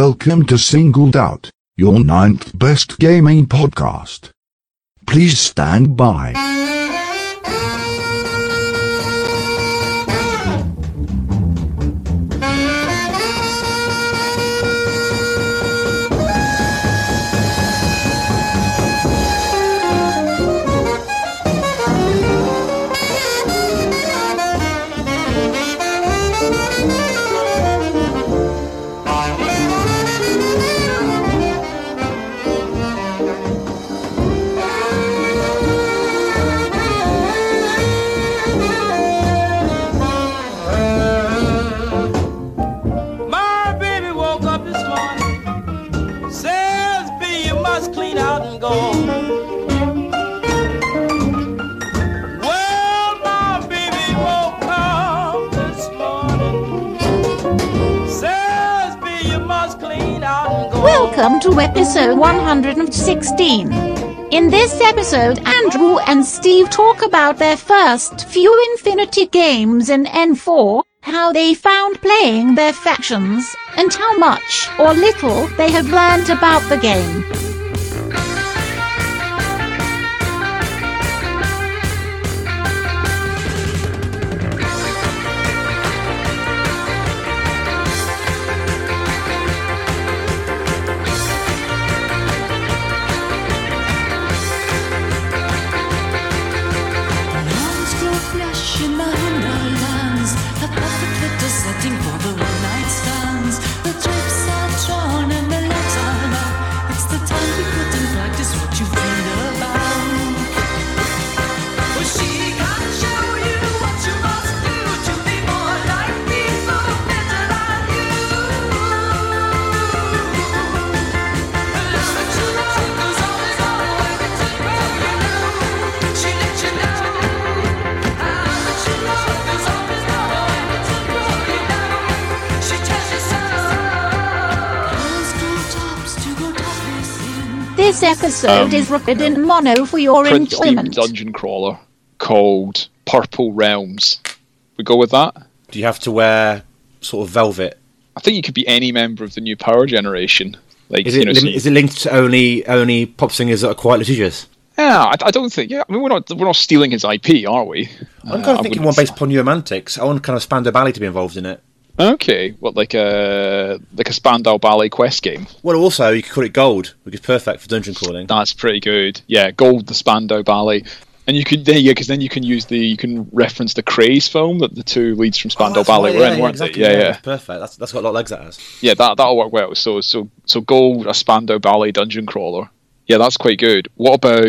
Welcome to Singled Out, your ninth best gaming podcast. Please stand by. Episode 116. In this episode, Andrew and Steve talk about their first few Infinity games in N4, how they found playing their factions, and how much or little they have learned about the game. This episode is recorded in mono for your Prince themed enjoyment. dungeon crawler called Purple Realms. We go with that. Do you have to wear sort of velvet? I think you could be any member of the new power generation. Like Is you it know, lim- so you- is it linked to only only pop singers that are quite litigious? yeah. I, I don't think. Yeah, I mean we're not we're not stealing his IP, are we? I'm Uh, kind I of thinking one based upon New Romantics. I want kind of Spandau Ballet to be involved in it. Okay, what like a like a Spandau Ballet quest game? Well, also you could call it Gold, which is perfect for dungeon crawling. That's pretty good. Yeah, Gold the Spandau Ballet. And you could, yeah, yeah, because then you can use the, you can reference the Krays film that the two leads from Spandau Oh, Ballet right, were yeah, in, yeah, weren't exactly, they? Yeah, yeah. That's perfect. That's that's got a lot of legs. That has. yeah, that that'll work well. So so so gold a Spandau Ballet dungeon crawler. Yeah, that's quite good. What about?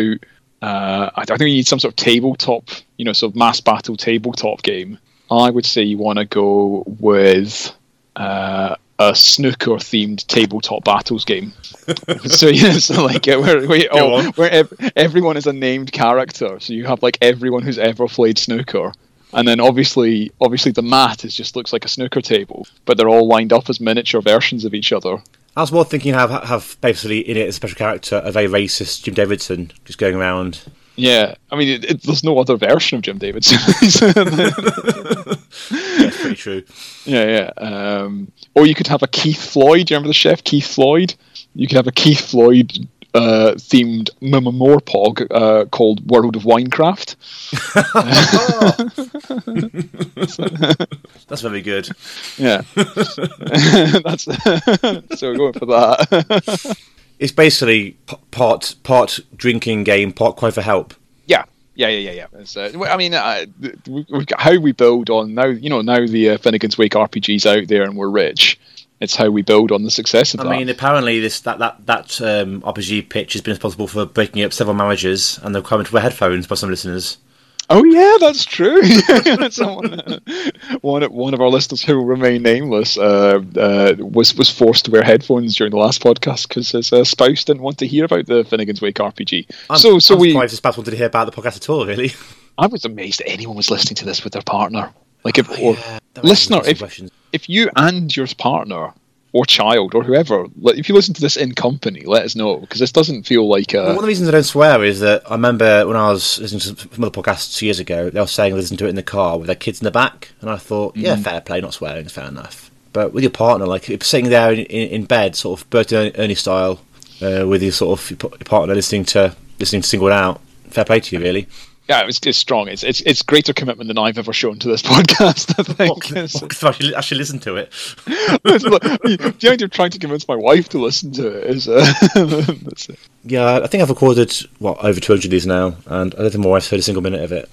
Uh, I, I think you need some sort of tabletop, you know, sort of mass battle tabletop game. I would say you want to go with uh, a snooker themed tabletop battles game. so yeah, so like uh, where, where, Go oh, where ev- everyone is a named character. So you have like everyone who's ever played snooker. And then obviously, obviously the mat is just looks like a snooker table, but they're all lined up as miniature versions of each other. I was more thinking have have basically in it a special character, a very racist Jim Davidson, just going around. Yeah, I mean, it, it, there's no other version of Jim Davidson. That's pretty true. yeah, yeah. Um, or you could have a Keith Floyd. Do you remember the chef Keith Floyd? You could have a Keith Floyd uh, themed Morpog uh, called World of Winecraft. That's very good. Yeah, that's so we're going for that. It's basically part part drinking game, part cry for help. Yeah, yeah, yeah, yeah, yeah. It's, uh, I mean, uh, we- we've got how we build on now. You know, now the uh, Finnegan's Wake RPGs out there, and we're rich. It's how we build on the success of I that. I mean, apparently this that that that um, RPG pitch has been responsible for breaking up several marriages and the requirement to wear headphones by some listeners. Oh yeah, that's true. Someone, uh, one one of our listeners who will remain nameless uh, uh, was was forced to wear headphones during the last podcast because his uh, spouse didn't want to hear about the Finnegan's Wake RPG. I'm, so so I'm we surprised this spouse wanted to hear about the podcast at all. Really, I was amazed that anyone was listening to this with their partner. Like if Oh, raises listener, if if you and your partner or child or whoever, like, if you listen to this in company, let us know because this doesn't feel like Well, a. one of the reasons I don't swear is that I remember when I was listening to some other podcasts years ago, they were saying listen to it in the car with their kids in the back, and I thought, Mm. yeah, fair play, not swearing, is fair enough. But with your partner, like if sitting there in, in, in bed, sort of Bertie Ernie style, uh, with your sort of your your partner listening to listening to Singled Out, fair play to you, really. Yeah, it's, it's strong. It's, it's it's greater commitment than I've ever shown to this podcast. I think. Because I should, I should listen to it. the idea of trying to convince my wife to listen to it is. Uh, it. Yeah, I think I've recorded what over 200 of these now, and I don't think my wife's heard a single minute of it.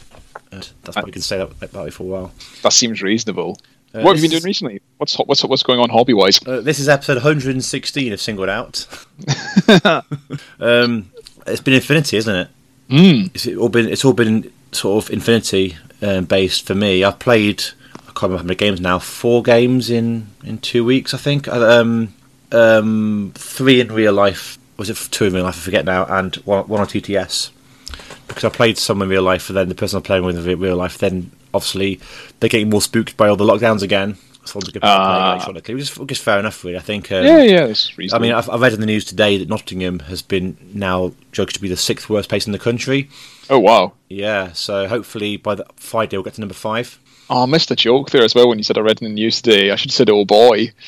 And that's probably can say that about it for a while. That seems reasonable. Uh, what have you been doing recently? What's what's what's going on hobby wise? Uh, this is episode 116 of Singled Out. um, it's been Infinity, isn't it? Mm. It's all been it's all been sort of Infinity um, based for me. I've played I can't remember how many games now. Four games in in two weeks, I think. Uh, Um, um, three in real life. Was it two in real life? I forget now, and one, one on TTS. Because I played some in real life, and then the person I'm playing with in real life, then obviously they're getting more spooked by all the lockdowns again. So I'm just going to Ah. play electronically, which is, which is fair enough, really. I think. Um, Yeah, yeah, it's I mean, I've, I read in the news today that Nottingham has been now judged to be the sixth worst place in the country. oh wow. Yeah, so hopefully by the Friday we'll get to number five. Oh, I missed a joke there as well when you said I read in the news today. I should have said, "Oh boy."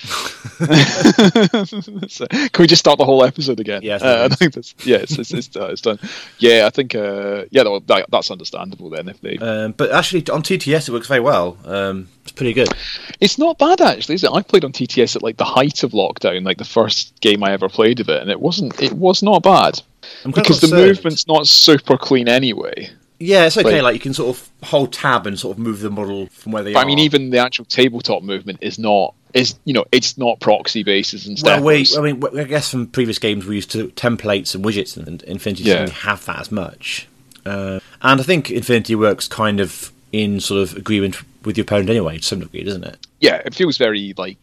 So, can we just start the whole episode again? Yes, uh, I think that's yeah, it's it's, it's, uh, it's done. Yeah, I think uh, yeah, that, that, that's understandable then. If they, Um, but actually, on TTS it works very well. Um, it's pretty good. it's not bad actually, is it? I played on TTS at like the height of lockdown, like the first game I ever played of it, and it wasn't. It was not bad I'm kind of because the movement's not super clean anyway. Yeah, it's okay. like- Like, you can sort of hold tab and sort of move the model from where they But are. I mean, even the actual tabletop movement is not. Is you know, it's not proxy bases and stuff. well, we, I mean, I guess from previous games we used to templates and widgets, and Infinity Yeah. doesn't have that as much. Uh, and I think Infinity works kind of in sort of agreement with your opponent anyway, to some degree, doesn't it? yeah, it feels very like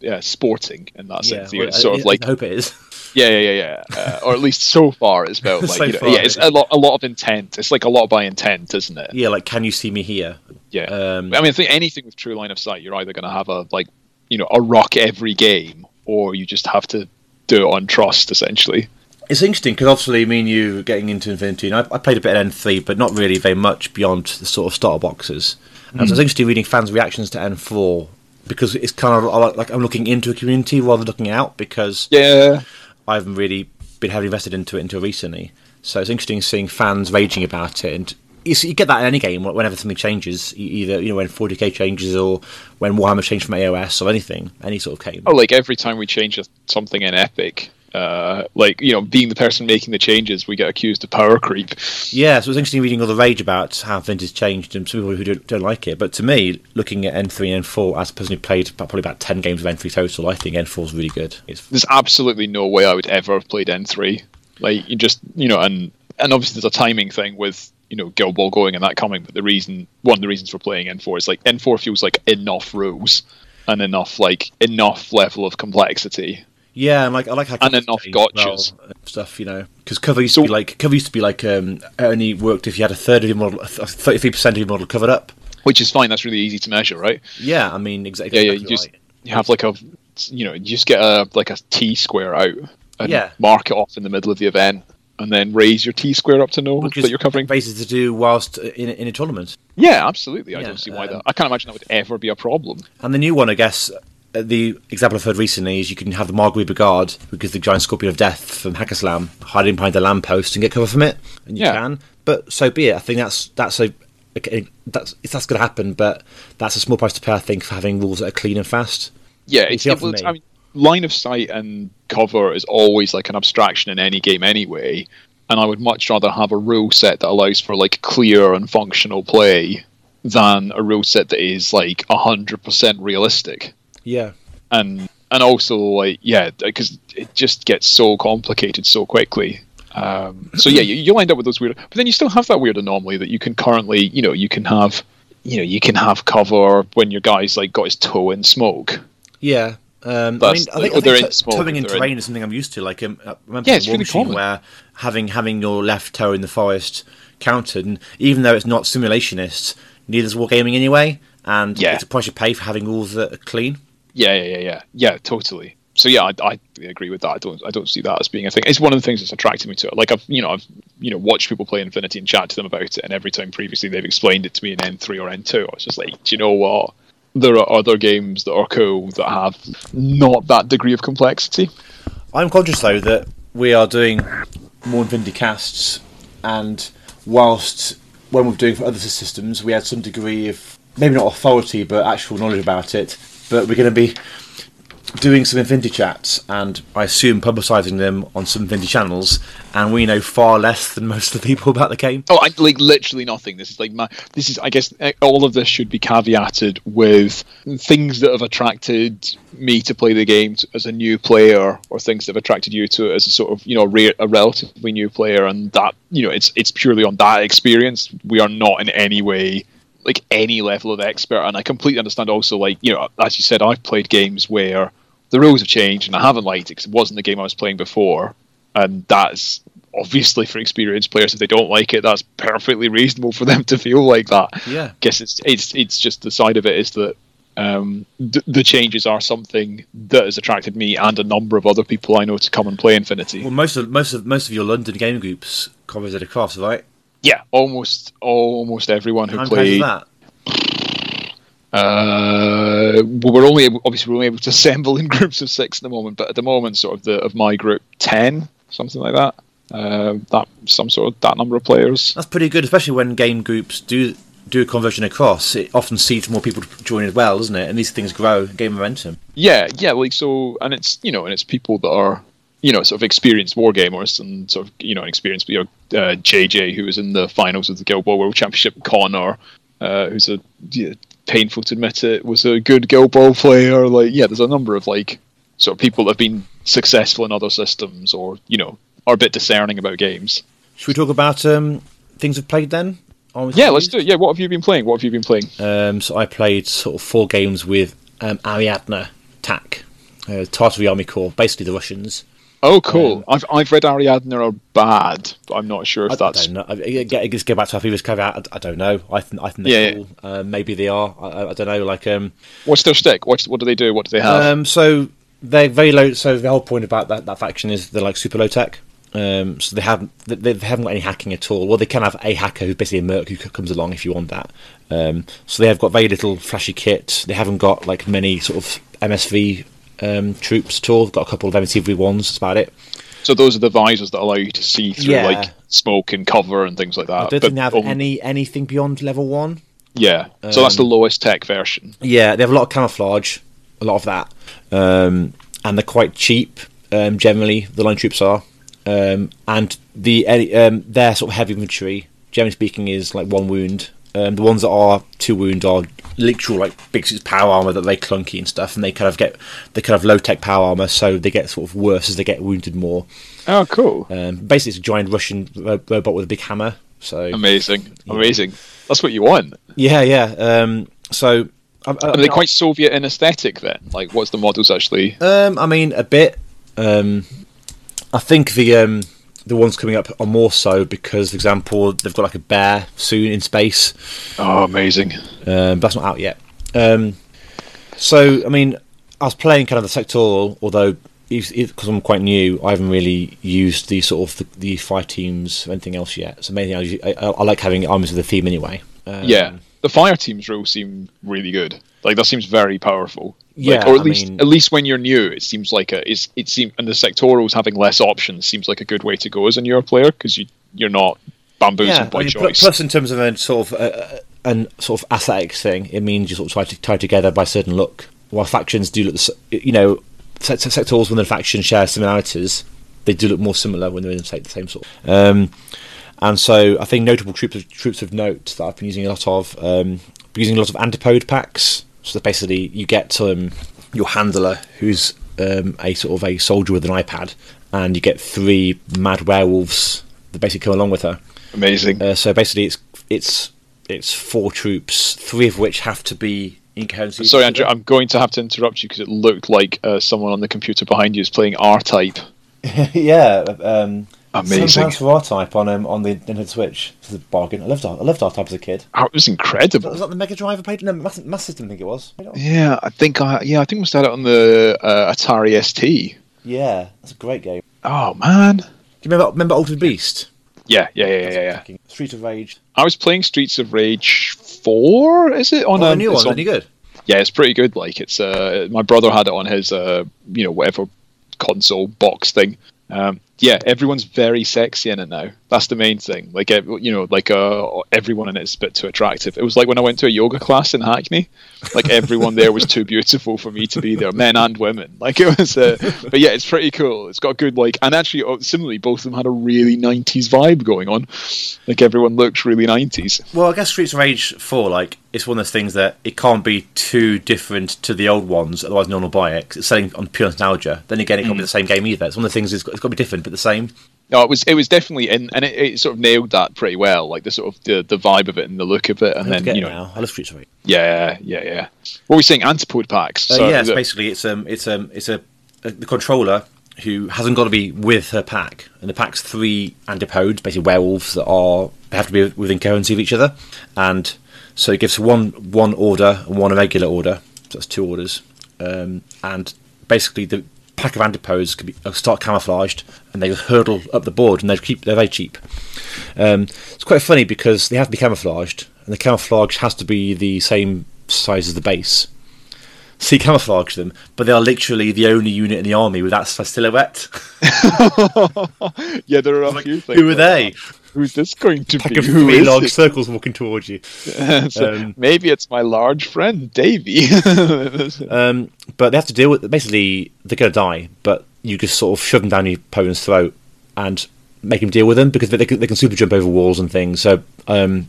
yeah, sporting in that sense. Know, well, sort I, of like I hope it is. yeah, yeah, yeah, yeah. Uh, or at least so far it's felt like So you know, far, yeah, it's a lot, a lot of intent. It's like a lot by intent, isn't it? yeah, like can you see me here? Yeah. Um, I mean, I think anything with true line of sight, you're either going to have a like you know a rock every game, or you just have to do it on trust essentially. It's interesting because obviously me and you getting into Infinity, and I, I played a bit at N3, but not really very much beyond the sort of starter boxes. And so it's interesting reading fans' reactions to N4 because it's kind of like I'm looking into a community rather than looking out because Yeah, I haven't really been heavily invested into it until recently. So it's interesting seeing fans raging about it, and you, see, you get that in any game whenever something changes, either you know when 40k changes or when Warhammer changed from AOS or anything, any sort of game. Oh, like every time we change something in Epic, uh, like you know, being the person making the changes, we get accused of power creep. Yeah, so it was interesting reading all the rage about how things Vintage changed and some people who don't, don't like it. But to me, looking at N3 and N4, as a person who played probably about 10 games of N3 total, I think N4 is really good. It's, There's absolutely no way I would ever have played N3. Like you just you know, and and obviously there's a timing thing with you know Guild Ball going and that coming. But the reason, one of the reasons for playing N4 is like N4 feels like enough rules and enough like enough level of complexity. Yeah, and like I like how And enough gotchas. and stuff, you know, because cover used So- to be like cover used to be like um, only worked if you had a third of your model, thirty three percent of your model covered up. Which is fine. That's really easy to measure, right? Yeah, I mean exactly. Yeah, yeah. You just right. you have like a you know you just get a like a T square out and Yeah. mark it off in the middle of the event, and then raise your T square up to know Which that you're covering. bases to do whilst in a, in a tournament. Yeah, absolutely. I Yeah, don't see why um, that. I can't imagine that would ever be a problem. And the new one, I guess, uh, Uh, the example I've heard recently is you can have the Maghariba Guard, which is the giant scorpion of death from Haqqislam, hiding behind a lamppost and get cover from it, and you Yeah. can. But so be it. I think that's that's a that's that's going to happen, but that's a small price to pay, I think, for having rules that are clean and fast. Yeah, it's, it, well. I mean, line of sight and cover is always like an abstraction in any game anyway. And I would much rather have a rule set that allows for like clear and functional play than a rule set that is like hundred percent realistic. Yeah, and and also like yeah because it just gets so complicated so quickly um, so yeah you, you'll end up with those weird but then you still have that weird anomaly that you can currently you know you can have you know you can have cover when your guy's like got his toe in smoke yeah. Um, I mean, I think, I think in smoke, towing in they're in- terrain is something I'm used to. Like, um, I remember Yeah, it's really common. where having having your left toe in the forest counted, and even though it's not simulationist, neither is wargaming anyway, and Yeah. it's a price you pay for having rules that are clean. Yeah yeah yeah yeah. Yeah totally. So yeah I, I agree with that. I don't I don't see that as being a thing. It's one of the things that's attracted me to it. Like I've you know I've you know watched people play Infinity and chat to them about it and every time previously they've explained it to me in N3 or N2 I was just like do you know what? There are other games that are cool that have not that degree of complexity. I'm conscious though that we are doing more Infinity casts, and whilst when we're doing for other systems, we had some degree of maybe not authority but actual knowledge about it. But we're going to be doing some Infinity chats, and I assume publicising them on some Infinity channels, and we know far less than most of the people about the game. Oh, I, like literally nothing. This is like my. This is. I guess eh, all of this should be caveated with things that have attracted me to play the game as a new player, or things that have attracted you to it as a sort of you know a relatively new player, and that you know it's it's purely on that experience. We are not in any way like any level of expert, and I completely understand. Also, like you know, as you said, I've played games where the rules have changed, and I haven't liked it because it wasn't the game I was playing before, and that's obviously for experienced players. If they don't like it, that's perfectly reasonable for them to feel like that. Yeah. guess it's it's it's just the side of it is that um, th- the changes are something that has attracted me and a number of other people I know to come and play Infinity. Well, most of most of most of your London game groups cover Zeta Crafts, right? Yeah, almost almost everyone who How many played. that? Uh, we're only able, obviously we're only able to assemble in groups of six at the moment, but at the moment, sort of the of my group, ten, something like that. Uh, that some sort of that number of players. That's pretty good, especially when game groups do do a conversion across. It often seeds more people to join as well, doesn't it? And these things grow, gain momentum. Yeah, yeah, like so, and it's you know, and it's people that are you know sort of experienced wargamers and sort of you know experienced you know uh, JJ who was in the finals of the Guild Ball World Championship, Connor, uh, who's a yeah, painful to admit it was a good Guild Ball player. Like yeah, there's a number of like sort of people that have been successful in other systems or you know are a bit discerning about games. Should we talk about um, things we've played then? Yeah, let's do it. Yeah, what have you been playing? What have you been playing? Um, so I played sort of four games with um, Ariadna Tak, uh, Tartary Army Korps, basically the Russians. Oh, cool. I've I've read Ariadna are bad, but I'm not sure if I that's don't know. I, just go back to our previous caveat. I, I don't know. I think I think Yeah, they're yeah. cool. Uh, maybe they are. I, I- I don't know. Like um, what's their stick. What's what do they do? What do they have? Um, so they're very low. So the whole point about that, that faction is they're like super low tech. Um, so they haven't they, they haven't got any hacking at all. Well, they can have a hacker who's basically a merc who comes along if you want that. Um, so they have got very little flashy kit. They haven't got like many sort of MSV um, troops at all. Got a couple of MSV ones. That's about it. So those are the visors that allow you to see through Yeah. like smoke and cover and things like that. I don't But think they have only- any anything beyond level one. Yeah. so that's the um, lowest tech version. Yeah, they have a lot of camouflage, a lot of that, um, and they're quite cheap. Um, generally, the line troops are, um, and the um, their sort of heavy infantry, generally speaking, is like one wound. Um, the ones that are two wound are literal like big suits power armor that they clunky and stuff, and they kind of get they kind of low tech power armor, so they get sort of worse as they get wounded more. Oh, cool. Um, basically, it's a giant Russian ro- robot with a big hammer. So Amazing. Amazing. That's what you want. yeah, yeah. Um, so I, I, Are they quite Soviet in aesthetic then? Like, what's the models actually? Um, I mean, a bit. Um, I think the um, the ones coming up are more so because, for example, they've got like a bear soon in space, Oh, amazing. um, but that's not out yet. Um, so, I mean, I was playing kind of the sectoral, although because I'm quite new, I haven't really used the sort of the, the fire teams or anything else yet. So, mainly I, I, I like having armies with a theme anyway. Um, yeah. The fire teams rules seem really good. Like that seems very powerful. Like, Yeah, or at I least mean- at least when you're new, it seems like a it's it seems and the sectorals having less options seems like a good way to go as a newer player because you you're not bamboozled yeah, by I mean, pl- choice. plus in terms of a sort of uh, an sort of aesthetics thing, it means you sort of try to tie together by a certain look. While factions do look, you know, sect- sectors when the factions share similarities, they do look more similar when they're in the same, the same sort. Um, and so I think notable troops of, troops of note that I've been using a lot of, um, using a lot of antipode packs. So basically, you get um, your handler, who's um, a sort of a soldier with an iPad, and you get three mad werewolves that basically come along with her. Amazing. Uh, so basically, it's it's it's four troops, three of which have to be in coherency. Sorry, Andrew, I'm going to have to interrupt you because it looked like uh, someone on the computer behind you is playing R-Type. yeah, um, Amazing. Seven pounds for R Type on um, on the Nintendo Switch. It's a bargain. I loved R- I loved R Type as a kid. Oh, it was incredible. Was that the Mega Drive I played? No, Master, Master System. I think it was. Yeah, I think I yeah I think we started on the uh, Atari ST. Yeah, that's a great game. Oh man. Do you remember remember Altered Beast? Yeah, yeah, yeah, yeah, yeah. Street of Rage. I was playing Streets of Rage four. Is it on Oh, a the new one. on- Any good? yeah, it's pretty good. Like it's uh, my brother had it on his uh, you know whatever console box thing. Um, yeah, everyone's very sexy in it now. That's the main thing. Like you know, like uh, everyone in it is a bit too attractive. It was like when I went to a yoga class in Hackney. Like everyone there was too beautiful for me to be there, men and women. Like it was, uh, but yeah, it's pretty cool. It's got good like, and actually, oh, similarly, both of them had a really '90s vibe going on. Like everyone looks really '90s. Well, I guess Streets of Rage 4, like, it's one of those things that it can't be too different to the old ones, otherwise no one will buy it. it's selling on pure nostalgia. Then again, it can't be the same game either. It's one of the things, it's got, it's got to be different, the same. No, it was it was definitely in, and it, it sort of nailed that pretty well. Like the sort of the, the vibe of it and the look of it, and then you know, now. I love Streets of Rage. yeah, yeah, yeah. What were we saying? Antipode packs. Uh, So, yeah, it's it- basically it's um it's um it's a, a the controller who hasn't got to be with her pack, and the pack's three antipodes, basically werewolves that are have to be within coherency of each other, and so it gives one one order and one irregular order. So that's two orders, um, and basically the pack of antipodes can be uh, start camouflaged, and they hurdle up the board, and they keep they're very cheap. Um, it's quite funny because they have to be camouflaged, and the camouflage has to be the same size as the base. So you camouflage them, but they are literally the only unit in the army with that silhouette. yeah, there are a few things. Who are like they? that. Who's this going to Pack be? of Who three is large it? circles walking towards you. So um, maybe it's my large friend Davy. Um, but they have to deal with basically they're going to die, but you just sort of shove them down your opponent's throat and make them deal with them because they, they, can, they can super jump over walls and things. So um,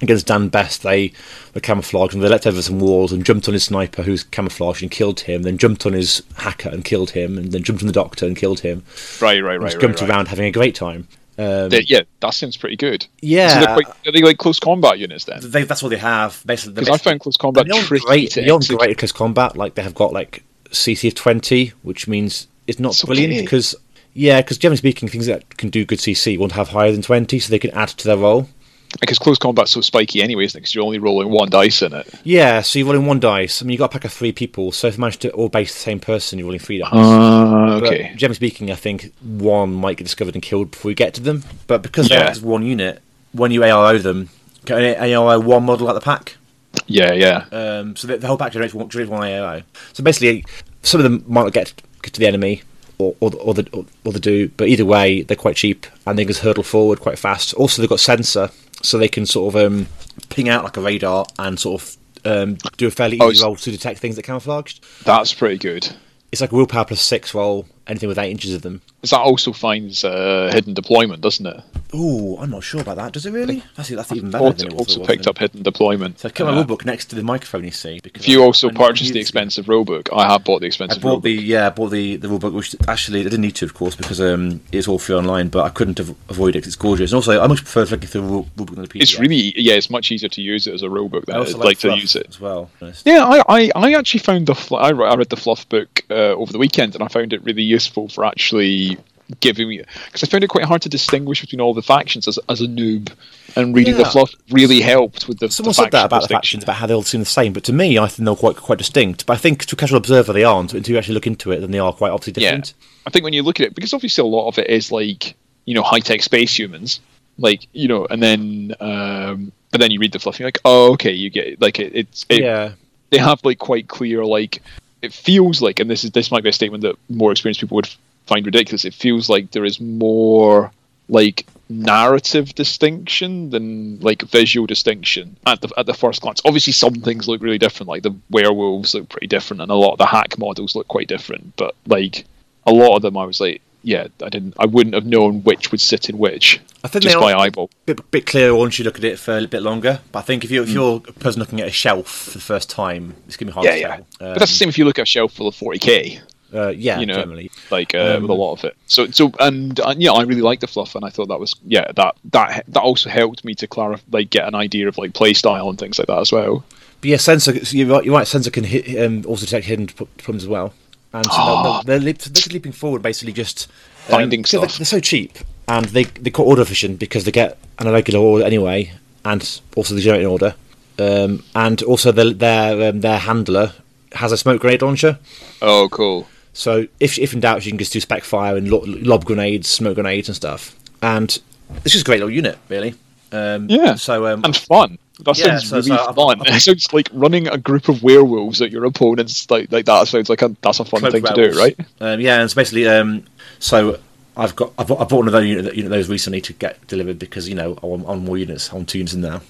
against Dan Best, they were camouflaged and they leapt over some walls and jumped on his sniper who's camouflaged and killed him. Then jumped on his hacker and killed him, and then jumped on the doctor and killed him. right, right, And right, just right, jumped right. around having a great time. Um, yeah, that sounds pretty good. yeah, So they're, quite, are they like close combat units then? they, that's what they have. Basically, Because I found close combat They're tricky great. They're not great at close combat. Like they have got like CC of twenty, which means it's not It's brilliant okay. because yeah, because generally speaking, things that can do good CC won't have higher than twenty, so they can add to their roll. Because close combat's so spiky anyway, isn't it? Because you're only rolling one dice in it. Yeah, so you're rolling one dice. I mean, you've got a pack of three people, so if you manage to all base the same person, you're rolling three dice. Uh, But okay. generally speaking, I think one might get discovered and killed before you get to them. But because Yeah. as one unit, when you ARO them, can you ARO one model at the pack. Yeah, yeah. Um, so the, the whole pack generates one, generates one AOO. So basically, some of them might not get to the enemy, or or, the- or the or, or the do, but either way, they're quite cheap and they can hurdle forward quite fast. Also, they've got sensor, so they can sort of um, ping out like a radar and sort of um, do a fairly Oh, easy s- roll to detect things that camouflaged. That's pretty good. It's like a willpower plus six roll, anything with eight inches of them. 'Cause that also finds uh, hidden deployment, doesn't it? Ooh, I'm not sure about that. Does it really? That's, that's even better Also, than it was. also was picked up hidden deployment. So I kept my Uh, rulebook next to the microphone. You see, because if you I- also I- I purchased the it. expensive rulebook, I have bought the expensive. I expensive bought the yeah, I bought the the rulebook, which actually I didn't need to, of course, because um, it's all free online. But I couldn't av- avoid it. 'cause It's gorgeous, and also I much prefer looking through rule- rulebook than the PDF. It's really yeah, it's much easier to use it as a rulebook I than also it's like to use it. as well. to honest. Yeah, I, I, I actually found the fl- I, I read the fluff book uh, over the weekend and I found it really useful for actually giving me because I found it quite hard to distinguish between all the factions as, as a noob and reading the Yeah. fluff really helped with the Someone the said that about the factions, about how they all seem the same. But to me, I think they're quite quite distinct. But I think to a casual observer, they aren't. Until you actually look into it, then they are quite obviously different. Yeah, different. I think when you look at it because obviously a lot of it is like you know high tech space humans like you know and then um but then you read the fluff and you're like oh okay you get like it, it's it, Yeah, they have like quite clear like it feels like and this is this might be a statement that more experienced people would find ridiculous it feels like there is more like narrative distinction than like visual distinction at the at the first glance. Obviously some things look really different like the werewolves look pretty different and a lot of the Haqq models look quite different but like a lot of them i was like yeah i didn't i wouldn't have known which would sit in which I think just by eyeball bit, bit clearer once you look at it for a bit longer. But I think if you're if you're a person looking at a shelf for the first time, it's gonna be hard yeah to yeah tell. but that's the same if you look at a shelf full of 40k Uh, yeah, you know, generally. like uh, Um, with a lot of it. So, so, and, and yeah, I really like the fluff, and I thought that was yeah, that that that also helped me to clarify, like, get an idea of like play style and things like that as well. But yeah, sensor. So you're right. You're right. Sensor can hit, um, also detect hidden problems as well. And so they're, they're, they're, leap, they're leaping forward, basically just um, Finding because They're, stuff. they're so cheap, and they they call order efficient because they get an irregular order anyway, and also they generate an order. Um, and also the, their um, their handler has a smoke grenade launcher. Oh, cool. So if if in doubt, you can just do spec fire and lo- lob grenades, smoke grenades, and stuff. And it's just a great little unit, really. Um, Yeah, So um, and fun. That Yeah, sounds so- really so fun. I've- it sounds like running a group of werewolves at your opponents. Like like that sounds like a that's a fun Cloak thing to do, right? Um, yeah, and it's basically um, so I've got I've, bought- I bought one of those unit, unit those recently to get delivered because you know I'm on more units, on two units in now.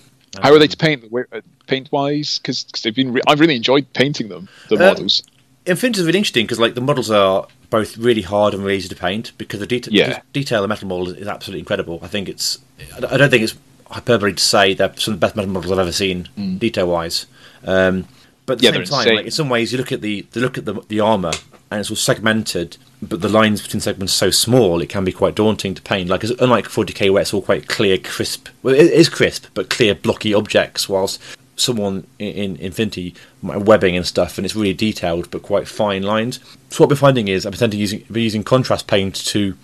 How are they to paint? Uh, Paint wise, because they've been. Re- I've really enjoyed painting them. The Uh, models. Infinity is really interesting because like the models are both really hard and really easy to paint because the detail Yeah. because detail of the metal model is absolutely incredible. I think it's I don't think it's hyperbole to say they're some of the best metal models I've ever seen detail wise. Um, but at the Mm. Yeah, same time, like in some ways, you look at the, the look at the, the armor and it's all segmented, but the lines between segments are so small it can be quite daunting to paint. Like unlike 40k where it's all quite clear, crisp. Well, it is crisp, but clear, blocky objects. Whilst someone in, in Infinity might webbing and stuff, and it's really detailed but quite fine lines. So what we're finding is I'm tending to using using contrast paint to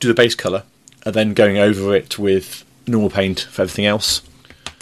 do the base color, and then going over it with normal paint for everything else.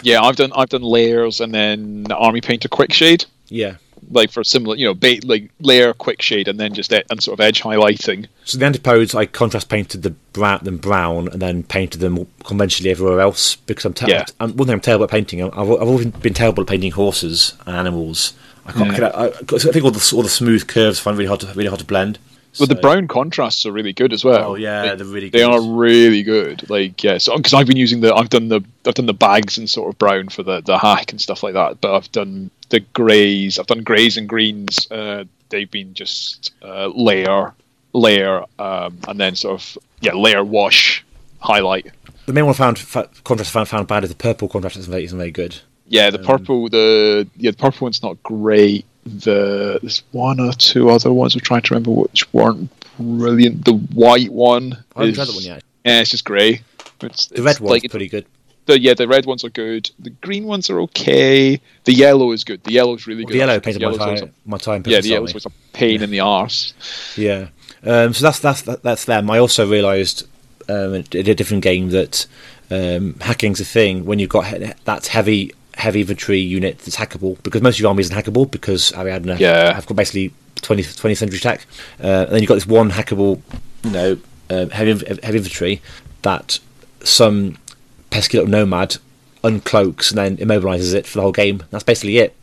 Yeah, I've done. I've done layers and then army paint a quick shade, Yeah. like for similar, you know, ba- like layer, quick shade, and then just and sort of edge highlighting. So the antipodes, I contrast painted the brown, them brown, and then painted them conventionally everywhere else because I'm, ter- Yeah. I'm one thing I'm terrible at painting. I've, I've always been terrible at painting horses and animals. I can't. Mm. Yeah. I, I, I think all the all the smooth curves I find really hard to really hard to blend. Well, the brown contrasts are really good as well. Oh, yeah, Like, they're really Good. They are really good. Like yeah, so because I've been using the, I've done the, I've done the bags and sort of brown for the the hack and stuff like that. But I've done the greys, I've done greys and greens. Uh, they've been just uh, layer, layer, um, and then sort of yeah, layer wash, highlight. The main one I found contrast I found, found bad is the purple contrast isn't very, isn't very good. Yeah, the Um, purple, the yeah, the purple one's not great. The there's one or two other ones I'm trying to remember which weren't brilliant. The white one, I haven't tried that one yet. Yeah, it's just grey. It's, The red one's like pretty good. the yeah, the red ones are good. The green ones are okay. The yellow is good. The yellow's really good. The yellow The my time, my time. yeah, the yellow's was a pain in the arse. Yeah. Um, so that's that's that's them. I also realised um, in a different game that um, hacking's a thing when you've got he- that heavy heavy infantry unit that's hackable because most of your army isn't hackable because Ariadna Yeah. have got basically 20th, 20th century tech. Uh, and then you've got this one hackable, you know, uh, heavy heavy infantry that some pesky little nomad uncloaks and then immobilizes it for the whole game. That's basically it.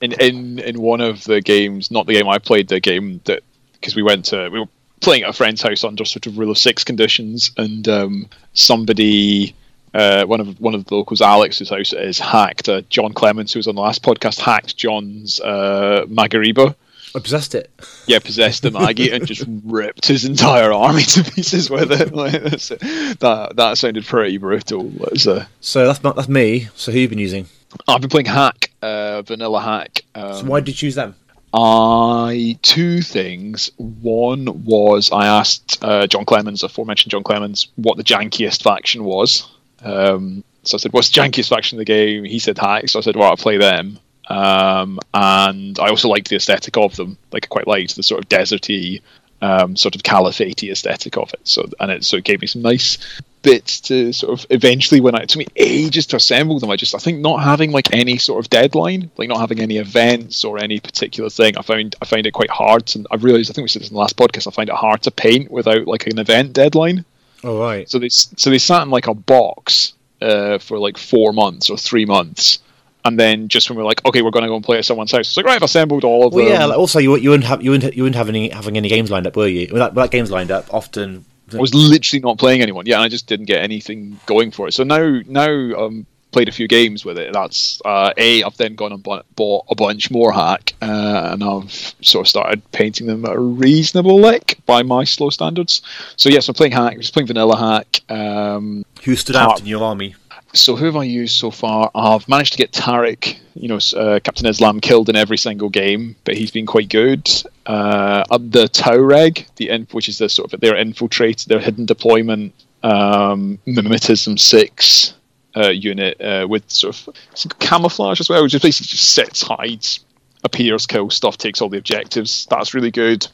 in in in one of the games, not the game I played, the game that because we went to we were playing at a friend's house under sort of rule of six conditions, and um, somebody. Uh, one of one of the locals, Alex's house, is hacked. Uh, John Clements, who was on the last podcast, hacked John's uh, Maghariba. I possessed it. Yeah, possessed the Maggie and just ripped his entire army to pieces with it. Like, that's, that that sounded pretty brutal. That's, uh, So that's that's me. So who you been using? I've been playing Haqq, uh, Vanilla Haqq. Um, So why did you choose them? I two things. One was I asked uh, John Clemens, aforementioned John Clemens, what the jankiest faction was. Um, so I said, "What's the jankiest faction in the game?" He said, "Haqq." So I said, "Well, I'll play them." Um, and I also liked the aesthetic of them. Like I quite liked the sort of deserty, um, sort of caliphate aesthetic of it. So and it so it gave me some nice bits to sort of eventually when I it took me ages to assemble them. I just I think not having like any sort of deadline, like not having any events or any particular thing, I found I find it quite hard. And I realized I think we said this in the last podcast. I find it hard to paint without like an event deadline. Oh right. So they so they sat in like a box uh, for like four months or three months. And then just when we're like, okay, we're going to go and play at someone's house, it's like, right, I've assembled all of Well, them. yeah. Like also, you you wouldn't have you wouldn't you wouldn't have any having any games lined up, were you? When that, that game's lined up, often. I was literally not playing anyone. Yeah, and I just didn't get anything going for it. So now, now um, played a few games with it. That's uh, a. I've then gone and bought a bunch more Haqq, uh, and I've sort of started painting them at a reasonable lick by my slow standards. So yes, I'm playing Haqq. I'm Just playing vanilla Haqq. Um, who stood out in your army? so who have I used so far? I've managed to get Tarik, you know, uh, Captain Islam, killed in every single game, but he's been quite good. Uh, the Tuareg, the in, which is the sort of their infiltrate, their hidden deployment, um, mimetism six uh, unit uh, with sort of some camouflage as well, which basically just sits, hides, appears, kills stuff, takes all the objectives. That's really good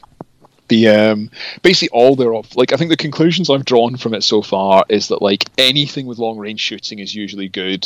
the um basically all they're off like i think the conclusions i've drawn from it so far is that like anything with long range shooting is usually good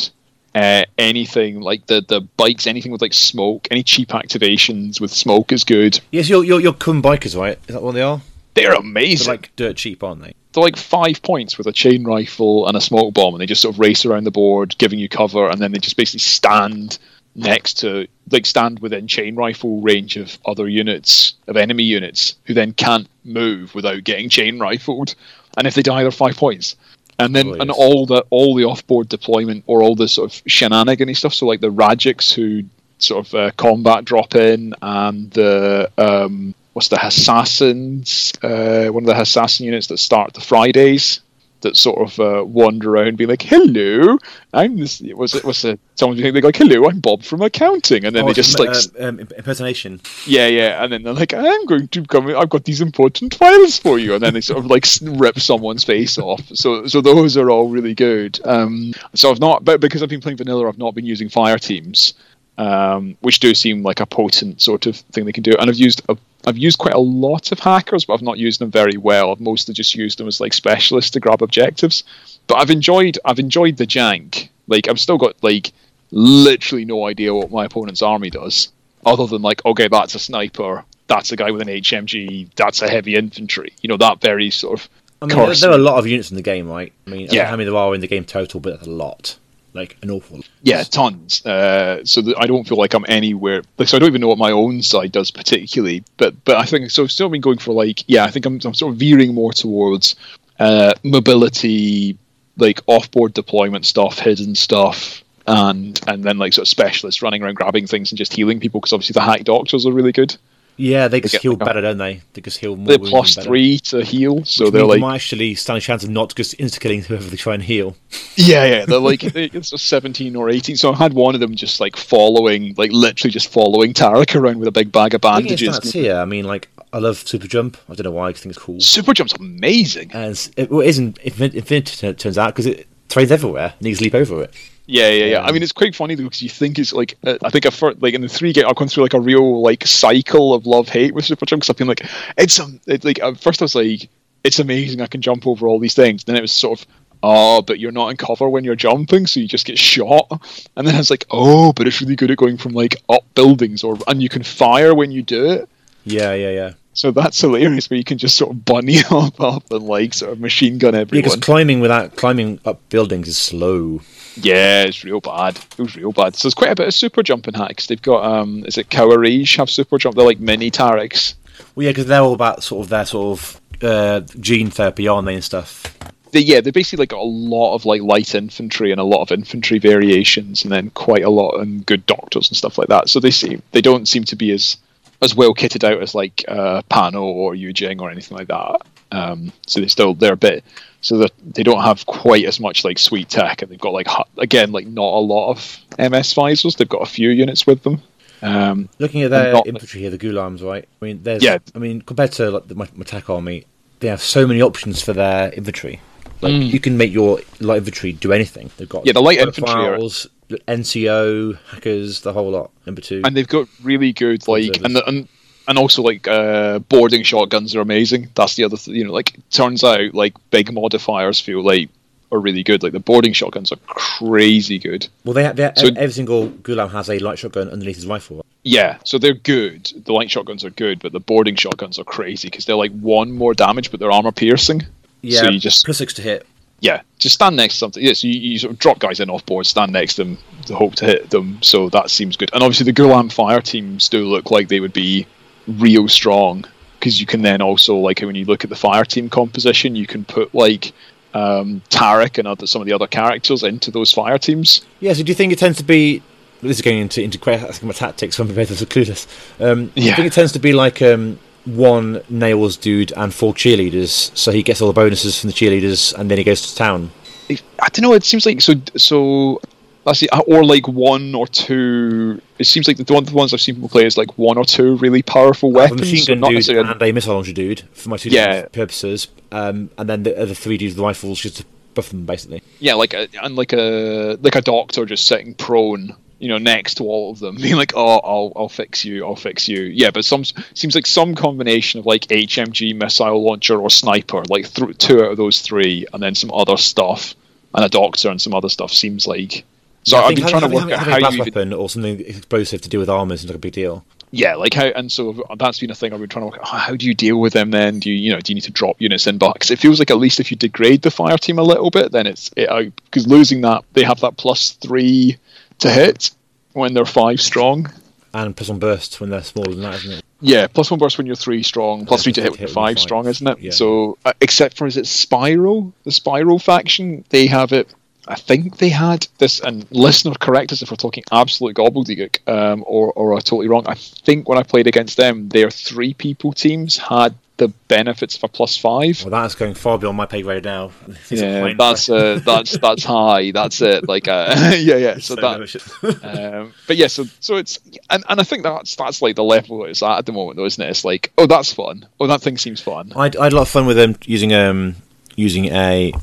uh, anything like the the bikes anything with like smoke any cheap activations with smoke is good Yes, you're you're, you're Kum bikers, right? Is that what they are? they're amazing. They're like dirt cheap, aren't they? They're like five points with a chain rifle and a smoke bomb, and they just sort of race around the board, giving you cover, and then they just basically stand next to like stand within chain rifle range of other units of enemy units who then can't move without getting chain rifled, and if they die, they're five points. And then Oh, and all the all the off-board deployment or all the sort of shenanigan stuff. So like the Ragiks who sort of uh, combat drop in, and the um, what's the assassins? Uh, one of the assassin units that start the Fidays that sort of uh, wander around, being like, "Hello, I'm this." Was it was it someone being like, "Hello, I'm Bob from accounting," and then Oh, they just um, like, um, impersonation. yeah, yeah, and then they're like, "I'm going to come. I've got these important files for you," and then they sort of like rip someone's face off. So, so those are all really good. Um, so I've not, but because I've been playing vanilla, I've not been using fire teams, um, which do seem like a potent sort of thing they can do. And I've used a, I've used quite a lot of hackers, but I've not used them very well. I've mostly just used them as like specialists to grab objectives. But I've enjoyed, I've enjoyed the jank. Like I've still got like literally no idea what my opponent's army does, other than like, okay, that's a sniper, that's a guy with an HMG, that's a heavy infantry. You know that very sort of. I mean, there, there are a lot of units in the game, right? I mean, I don't know Yeah. how many there are in the game total, but that's a lot. Like an awful lot. Yeah, tons. Uh, so that I don't feel like I'm anywhere. Like, so I don't even know what my own side does particularly. But but I think so. I've still been going for like yeah. I think I'm I'm sort of veering more towards uh, mobility, like off-board deployment stuff, hidden stuff, and and then like sort of specialists running around grabbing things and just healing people because obviously the Haqq doctors are really good. Yeah, they just heal like a- better, don't they? They just heal more. They're plus three to heal, so Which they're like might actually stand a chance of not just insta killing whoever they try and heal. Yeah, yeah, they're like it's a seventeen or eighteen. So I had one of them just like following, like literally just following Tarik around with a big bag of I think it's bandages. here. I mean, like I love super jump. I don't know why. I think it's cool. Super jump's amazing. And it, well, it isn't Infinity it turns out because it trades everywhere and you can leap over it. Yeah, yeah, yeah. I mean, it's quite funny though because you think it's like uh, I think I fir- like in the three game I've gone through like a real like cycle of love hate with Super Jump because I've been like it's um it's like at first I was like it's amazing I can jump over all these things. Then it was sort of oh, but you're not in cover when you're jumping, so you just get shot. And then I was like oh, but it's really good at going from like up buildings or and you can fire when you do it. Yeah, yeah, yeah. So that's hilarious where you can just sort of bunny up up and like sort of machine gun everyone. Because climbing without climbing up buildings is slow. Yeah, it's real bad. It was real bad. So there's quite a bit of super jumping hacks. They've got um, is it Khawarij have super jump? They're like mini Tariks. Well, yeah, because they're all about sort of their sort of uh, gene therapy, aren't they, and stuff. They, yeah, they basically like got a lot of like light infantry and a lot of infantry variations, and then quite a lot and good doctors and stuff like that. So they seem they don't seem to be as as well kitted out as like uh, Pano or Yujing or anything like that. Um, so they still they're a bit so that they don't have quite as much like sweet tech, and they've got like again like not a lot of MS visors. They've got a few units with them. Um, Looking at their not- infantry here, the Ghulams, right? I mean, there's. Yeah. I mean, compared to like the my, army, they have so many options for their infantry. Like you can make your light infantry do anything. They've got Mm. Yeah, the light infantry are- profiles, NCO, hackers, the whole lot. Number two. and they've got really good like and the, and and also like uh boarding shotguns are amazing. That's the other th- you know like turns out like big modifiers feel like are really good. Like the boarding shotguns are crazy good. Well, they, they So- every single Ghulam has a light shotgun underneath his rifle. yeah so they're good. The light shotguns are good but the boarding shotguns are crazy because they're like one more damage but they're armor piercing. Yeah, so you just plus six to hit. yeah just stand next to something. Yeah so you, you sort of drop guys in off board stand next to them to hope to hit them. So that seems good. And obviously the Ghulam fire teams do look like they would be real strong because you can then also like when you look at the fire team composition you can put like um Tarik and other some of the other characters into those fire teams Yeah, so do you think it tends to be? This is going into into asking my tactics when prepared to clueless. Um, Do you Yeah. think it tends to be like um, one nails dude and four cheerleaders, so he gets all the bonuses from the cheerleaders, and then he goes to town. I don't know. It seems like so. So that's it. Or like one or two. It seems like the one the ones I've seen people play is like one or two really powerful I have a weapons. machine gun not dude and a missile launcher dude for my two Yeah. purposes, um, and then the other three dudes with rifles just to buff them basically. yeah, like a and like a like a doctor just sitting prone, you know, next to all of them, being like, "Oh, I'll I'll fix you, I'll fix you." Yeah, but some seems like some combination of like HMG missile launcher or sniper, like th- two out of those three, and then some other stuff, and a doctor and some other stuff seems like. So I've been trying to work having, out having how a you. Weapon or something explosive to do with armor is like a big deal. yeah, like how, and so that's been a thing I've been trying to work out. How do you deal with them then? Do you, you know, do you need to drop units in? But 'cause it feels like at least if you degrade the fire team a little bit, then it's it because losing that they have that plus three to hit when they're five strong. And plus on bursts when they're smaller than that, isn't it? Yeah, plus one burst when you're three strong, plus Yeah, three to hit hit when when you're five five. strong, isn't it? Yeah. So, uh, except for is it Spiral, the Spiral faction, they have it. I think they had this, and listener correct us if we're talking absolute gobbledygook, um, or or are totally wrong. I think when I played against them, their three people teams had the benefits of a plus five. Well, that's going far beyond my pay grade now. These Yeah, that's uh, that's that's high. That's it. Like, uh, yeah, yeah. So So that, um, but yeah, so so it's and, and I think that's that's like the level it's at at the moment, though, isn't it? It's like, oh, that's fun. Oh, that thing seems fun. I, I had a lot of fun with them using um using a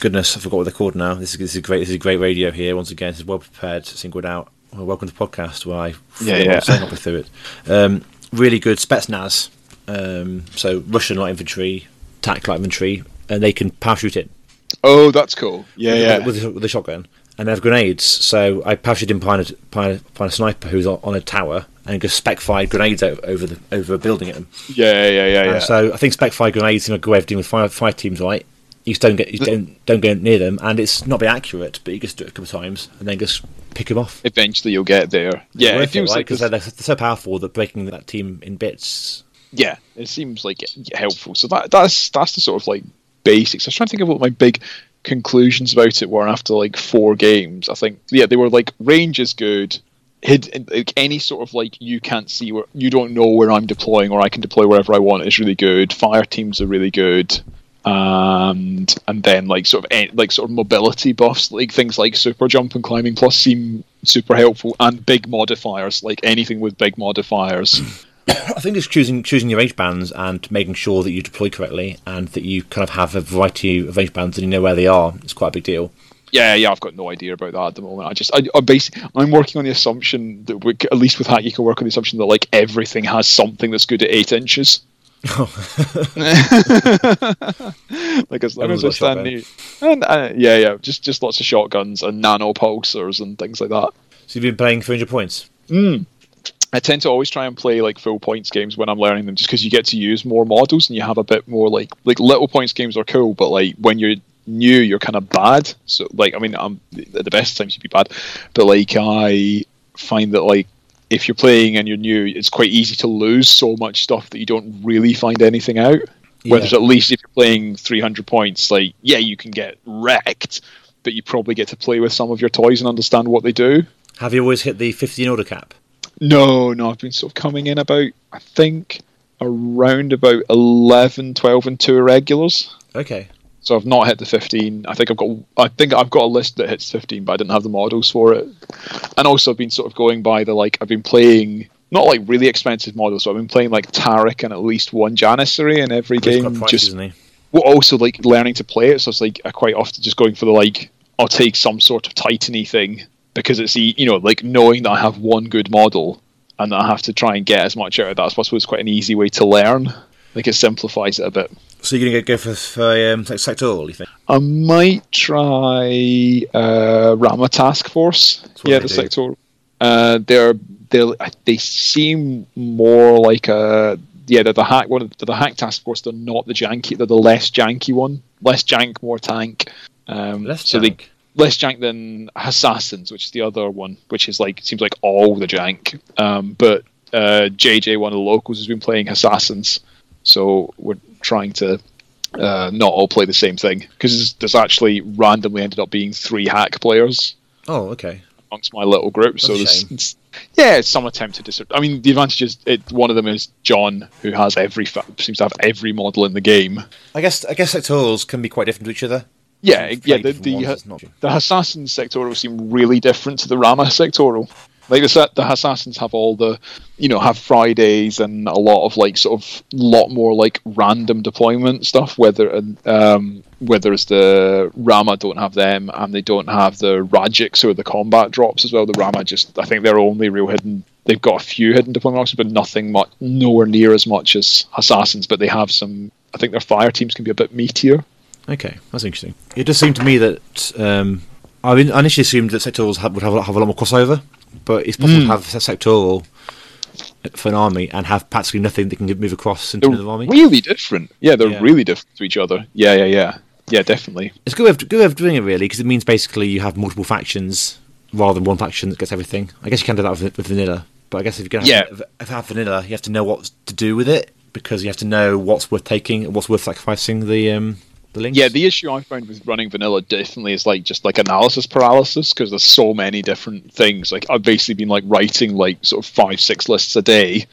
goodness I forgot what they're called now. This is this is great. This is great radio here once again. This is well prepared, singled out. Well, welcome to the podcast where I Yeah, yeah, yeah. through it. Um, really good Spetsnaz. Um, so Russian light infantry, TAK light infantry, and they can parachute in. Oh, that's cool. Yeah, with, yeah. with, with, with a shotgun. And they have grenades, so I parachuted in behind a, behind, a, behind a sniper who's on, on a tower and just spec fired grenades over, over the over a building at them. yeah, yeah, yeah, Uh, yeah. so I think spec fire grenades in a of dealing with fire, fire teams, right? You just don't get you don't don't go near them, and it's not very accurate, but you just do it a couple of times and then just pick them off. Eventually, you'll get there. Yeah, it feels like because they're, they're so powerful that breaking that team in bits. yeah, it seems like helpful. So that that's that's the sort of like basics. I was trying to think of what my big conclusions about it were after like four games. I think yeah, they were like range is good. Hid like any sort of like you can't see where you don't know where I'm deploying or I can deploy wherever I want is really good. Fire teams are really good. And and then like sort of eh, like sort of mobility buffs like things like super jump and climbing plus seem super helpful and big modifiers like anything with big modifiers I think just choosing choosing your range bands and making sure that you deploy correctly and that you kind of have a variety of range bands and you know where they are. It's quite a big deal. Yeah, yeah, I've got no idea about that at the moment. I just, I, I basically, I'm working on the assumption that we, at least with Haqq, you can work on the assumption that like everything has something that's good at eight inches. like as long as Everyone's I stand shotgun. and uh, yeah, yeah, just just lots of shotguns and nanopulsers and things like that. So you've been playing 300 points. I tend to always try and play like full points games when I'm learning them, just because you get to use more models and you have a bit more like like little points games are cool, but like when you're new, you're kind of bad. So like I mean, I'm at the best times you'd be bad, but like I find that like if you're playing and you're new, it's quite easy to lose so much stuff that you don't really find anything out. Whereas at least if you're playing 300 points, like yeah, you can get wrecked, but you probably get to play with some of your toys and understand what they do. Have you always hit the 15 order cap? No, no, I've been sort of coming in about, I think, around about 11, 12 and two irregulars. Okay. So I've not hit the 15. I think I've got, I think I've got a list that hits 15, but I didn't have the models for it. And also I've been sort of going by the, like, I've been playing, not like really expensive models, so I've been playing like Tarik and at least one Janissary in every He's game. prices, Just, well, also like learning to play it. So it's like I quite often just going for the like I'll take some sort of titany thing because it's the you know like knowing that I have one good model and that I have to try and get as much out of that as possible is quite an easy way to learn. Like it simplifies it a bit. So you're going to go for, for um, sectoral, you think? I might try uh, Ramah Task Force. Yeah, the do. sector. Uh, they're they they seem more like a yeah they're the Haqq one of the, Haqq task force. They're not the janky. They're the less janky one. Less jank, more tank. Um, Less so they jank. less jank than assassins, which is the other one, which is like seems like all the jank. Um, but uh, JJ, one of the locals, has been playing assassins, so we're trying to uh, not all play the same thing because there's actually randomly ended up being three Haqq players Oh, okay. amongst my little group. so That's a there's, yeah, it's some attempt to dis- I mean, the advantage is it. One of them is John, who has every fa- seems to have every model in the game. I guess I guess sectorals can be quite different to each other. Yeah, yeah. The the, ones, uh, not- the assassin sectoral seem really different to the Ramah sectoral. Like the the assassins have all the, you know, have Fidays and a lot of like sort of lot more like random deployment stuff. Whether um whereas the Ramah don't have them and they don't have the Ragiks or the combat drops as well. The Ramah just I think they're only real hidden. They've got a few hidden deployment options, but nothing much, nowhere near as much as assassins. But they have some. I think their fire teams can be a bit meatier. Okay, that's interesting. It does seem to me that um, I initially assumed that sectorals have, would have, have a lot more crossover, but it's possible to have a sectoral for an army and have practically nothing that can move across into They're another army. really different. Yeah, they're Yeah. really different to each other. Yeah, yeah, yeah, yeah, definitely. It's a good way of, good way of doing it, really, because it means basically you have multiple factions rather than one faction that gets everything. I guess you can do that with, with vanilla, but I guess if you're going to Yeah. have, if you have vanilla, you have to know what to do with it because you have to know what's worth taking and what's worth sacrificing the um, the links. Yeah, the issue I found with running vanilla definitely is like just like analysis paralysis because there's so many different things. Like I've basically been like writing like sort of five, six lists a day.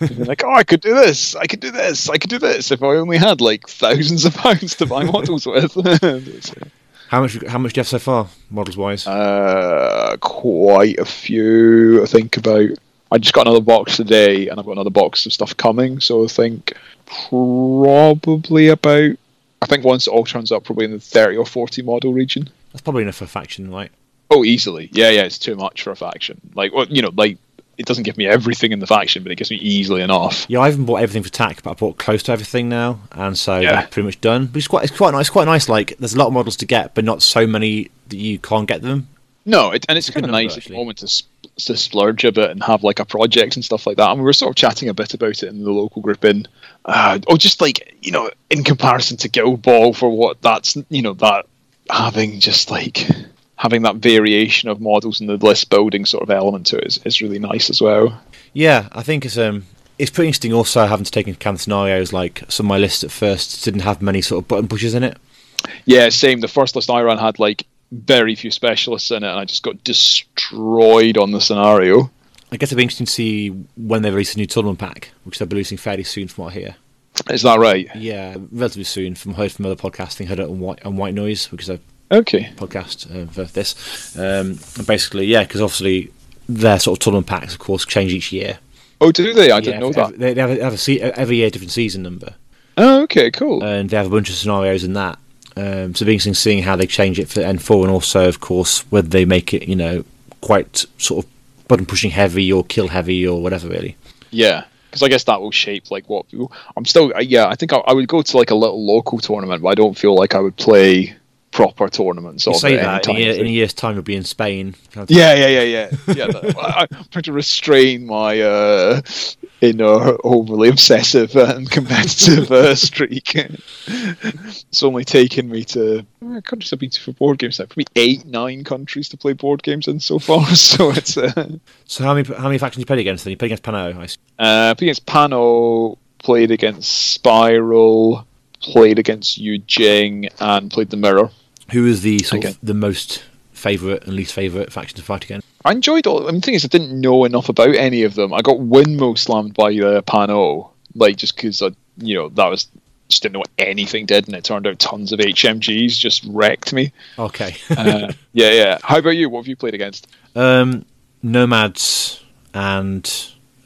Like, oh, I could do this, I could do this, I could do this if I only had like thousands of pounds to buy models with. how much how much do you have so far, models wise? uh, quite a few. I think about. I just got another box today, and I've got another box of stuff coming. So I think probably about. I think once it all turns up, probably in the thirty or forty model region. That's probably enough for a faction, right? Oh, easily. Yeah, yeah. It's too much for a faction. Like, well, you know, like it doesn't give me everything in the faction, but it gives me easily enough. Yeah, I haven't bought everything for TAK, but I bought close to everything now, and so Yeah. that's pretty much done. But it's quite it's quite nice. Quite nice. Like there's a lot of models to get, but not so many that you can't get them. No, it, and it's kind of nice at actually. the moment to, sp- to splurge a bit and have like a project and stuff like that. And we were sort of chatting a bit about it in the local group in, uh, oh, just like you know, in comparison to Guild Ball for what that's you know that having just like having that variation of models and the list building sort of element to it is, is really nice as well. Yeah, I think it's um it's pretty interesting. Also, having to take into account scenarios like some of my lists at first didn't have many sort of button pushes in it. Yeah, same. The first list I ran had like very few specialists in it, and I just got destroyed on the scenario. I guess it'll be interesting to see when they release a new tournament pack, which they'll be releasing fairly soon, from what I hear. Is that right? Yeah, relatively soon. From heard from other podcasting, heard it on White on White Noise, because I Okay. podcast uh, for this. Um, basically, yeah, because obviously their sort of tournament packs, of course, change each year. Oh, do they? I Yeah, didn't know every- that. They, they have, a, have a se- every year a different season number, Oh, okay, cool. and they have a bunch of scenarios in that. Um, so it'll be interesting seeing how they change it for N4, and also, of course, whether they make it, you know, quite sort of button pushing heavy or kill heavy or whatever. Really, Yeah, because I guess that will shape like what. I'm still, yeah, I think I, I would go to like a little local tournament, but I don't feel like I would play proper tournaments. you say that in a, year, in a year's time, you'll be in Spain. Yeah, yeah, yeah, yeah, yeah. that- I, I'm trying to restrain my uh, inner overly obsessive and competitive uh, streak. it's only taken me to uh, countries I've been to for board games now, probably eight, nine countries to play board games in so far. So it's uh, So how many how many factions you played against? Then you played against PanO. I assume. Uh, played against PanO, played against Spiral, played against Yu Jing, and played the Mirror. Who was the sort of the most favourite and least favourite faction to fight against? I enjoyed all. I mean, the thing is, I didn't know enough about any of them. I got Winmo slammed by uh, PanO, like just because I, you know, that was just didn't know what anything did, and it turned out tons of HMGs just wrecked me. Okay. Uh, yeah, yeah. How about you? What have you played against? Um, Nomads and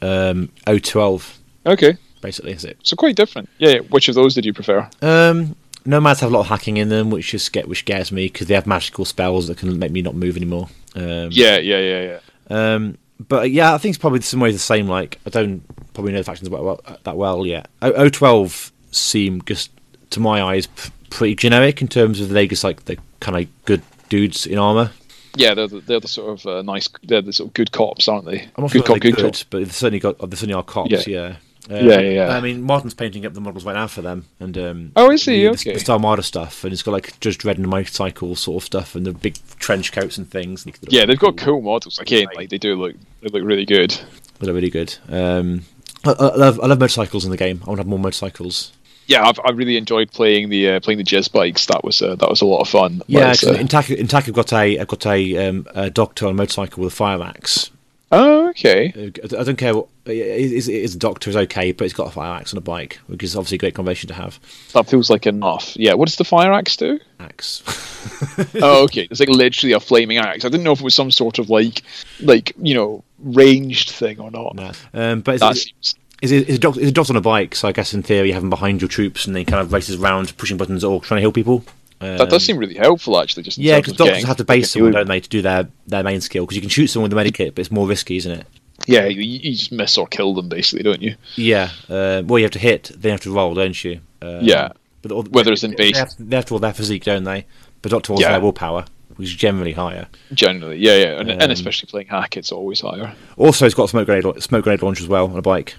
um, O12, Okay, basically, is it? so quite different. Yeah, yeah. Which of those did you prefer? Um, Nomads have a lot of hacking in them, which just get which scares me because they have magical spells that can make me not move anymore. Um, Yeah, yeah, yeah, yeah. Um, but yeah, I think it's probably some ways the same. Like I don't probably know the factions well, well, that well yet. O twelve seem just to my eyes p- pretty generic in terms of they just like the kind of good dudes in armor. Yeah, they're the, they're the sort of uh, nice. They're the sort of good cops, aren't they? I'm not good sure cop, they're good good, cop. but they've certainly got they certainly are cops. Yeah. Yeah. Uh, Yeah, yeah. I mean, Martin's painting up the models right now for them, and um, Oh, is he? the, Okay. the Star Marder stuff, and it's got like Judge Dredd and motorcycle sort of stuff, and the big trench coats and things. Yeah, they've got cool models. Again, like they do look they look really good. They're really good. Um, I, I love I love motorcycles in the game. I want to have more motorcycles. Yeah, I've, I really enjoyed playing the uh, playing the jizz bikes. That was uh, that was a lot of fun. Yeah, uh, in TAK, in TAK I've got a I've got a, um, a doctor on a motorcycle with a fire axe. Oh, okay. I don't care. What, is is a doctor is okay, but it's got a fire axe on a bike, which is obviously a great combination to have. That feels like enough. Yeah. What does the fire axe do? Axe. oh, okay. It's like literally a flaming axe. I didn't know if it was some sort of like like you know ranged thing or not. no. um, but That it's, seems. it's, a doc, it's a doctor on a bike, so I guess in theory you have him behind your troops, and then he kind of races around pushing buttons or trying to heal people. Um, That does seem really helpful, actually. Just Yeah, because doctors getting- have to base someone, don't they, to do their, their main skill? Because you can shoot someone with a medikit, but it's more risky, isn't it? Yeah, you, you just miss or kill them, basically, don't you? Yeah. Uh, well, you have to hit, then you have to roll, don't you? Um, Yeah. But all- Whether it's in they base- have, they have to roll their physique, don't they? But Doctor rolls Yeah. their willpower. which is generally higher. Generally, yeah, yeah, and, and Um, especially playing Haqq, it's always higher. Also, it's got smoke grenade smoke grenade launcher as well on a bike.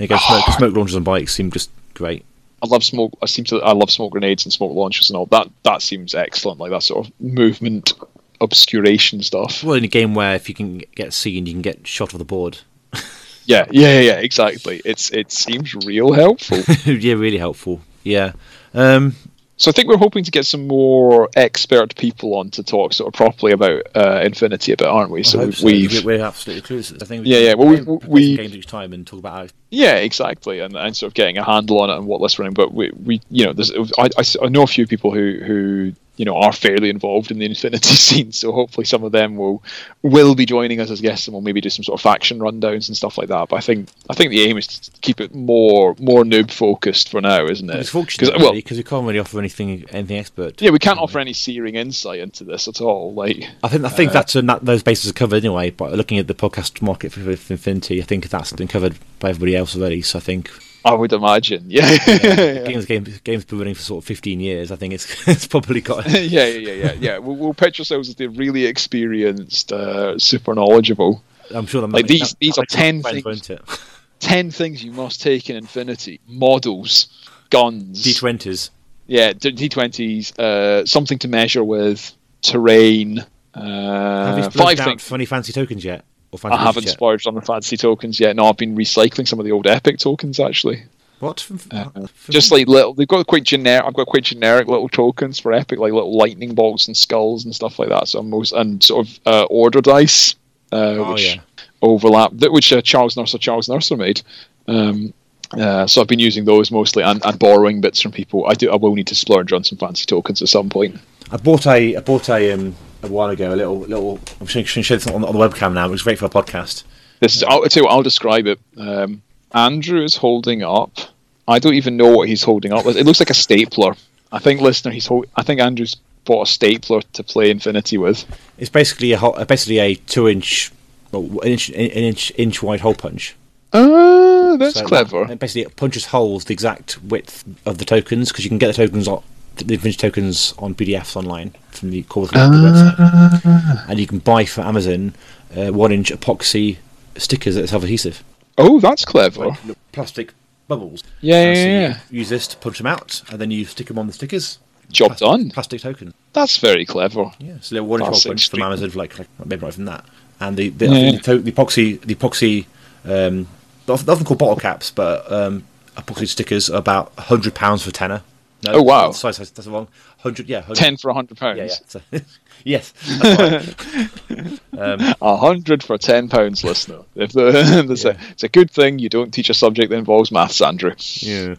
Again, smoke, smoke launchers on bikes seem just great. I love smoke. I seem to. I love smoke grenades and smoke launchers and all that. That seems excellent. Like that sort of movement obscuration stuff. Well, in a game where if you can get seen, you can get shot off the board. Yeah, yeah, yeah, yeah, exactly. It's it seems real helpful. yeah, really helpful. Yeah. Um, so I think we're hoping to get some more expert people on to talk sort of properly about uh, Infinity a bit, aren't we? I So so. we've we're absolutely clueless. I think Yeah, yeah, well, we- we- games each time and talk about how Yeah, exactly, and, and sort of getting a handle on it and what list running. But we, we you know, there's I know a few people who who you know are fairly involved in the Infinity scene, so hopefully some of them will will be joining us as guests, and we'll maybe do some sort of faction rundowns and stuff like that. But I think I think the aim is to keep it more more noob focused for now, isn't it? it's fortunate 'Cause- well, because we can't really offer anything anything expert. yeah, we can't offer any searing insight into this at all. Like, I think I think that's uh, that, those bases are covered anyway. But looking at the podcast market for, for Infinity, I think that's been covered by everybody else already. So I think I would imagine, yeah, yeah, games games games been running for sort of fifteen years. I think it's it's probably got yeah, yeah, yeah, yeah. yeah. We'll, we'll pitch ourselves as the really experienced, uh, super knowledgeable. I'm sure that Like, might- these- that- these that are 10 friends, things. it? 10 things you must take in Infinity models, guns, D twenties. yeah, D- D20s, uh, something to measure with, terrain, Have uh, you five things. for any fancy tokens yet? I haven't yet? splurged on the fancy tokens yet. No, I've been recycling some of the old Epic tokens actually. What? Uh, Just like little, they've got quite generic. I've got quite generic little tokens for Epic, like little lightning bolts and skulls and stuff like that. So I'm most and sort of uh, order dice, uh, Oh, which yeah. overlap, that which uh, Charles Nurser, Charles Nurser made. Um, uh, so I've been using those mostly and, and borrowing bits from people. I do. I will need to splurge on some fancy tokens at some point. I bought a I bought a um a while ago a little little I'm showing showing this on, on the webcam now. It was great for a podcast. This is, I'll, I'll tell you what, I'll describe it. Um, Andrew is holding up. I don't even know what he's holding up. It looks like a stapler. I think, listener, he's. Hold, I think Andrew's bought a stapler to play Infinity with. It's basically a hole, basically a two inch, well, an inch an inch inch wide hole punch. Ah, that's So clever. It basically it punches holes the exact width of the tokens because you can get the tokens on the vintage tokens on PDFs online from the Core Ah. website, and you can buy for Amazon uh, one inch epoxy stickers that self adhesive, Oh, that's clever. like plastic bubbles. Yeah, And yeah, so you yeah. Use this to punch them out, and then you stick them on the stickers. Job Plastic- done. Plastic token. That's very clever. Yeah, so a little one inch hole That's punch from. Amazon for like, like maybe not even that. And the the, Yeah. I the, to- the epoxy the epoxy um, they're often, they're often called bottle caps, but um, epoxy stickers are about hundred pounds for tenner. No, Oh, wow. Sorry, sorry, that's wrong. Hundred, yeah, 100, Ten for a hundred pounds. Yeah, yeah. So, yes, um, A hundred for ten pounds, listener. If the, Yeah. a, it's a good thing you don't teach a subject that involves maths, Andrew. yeah.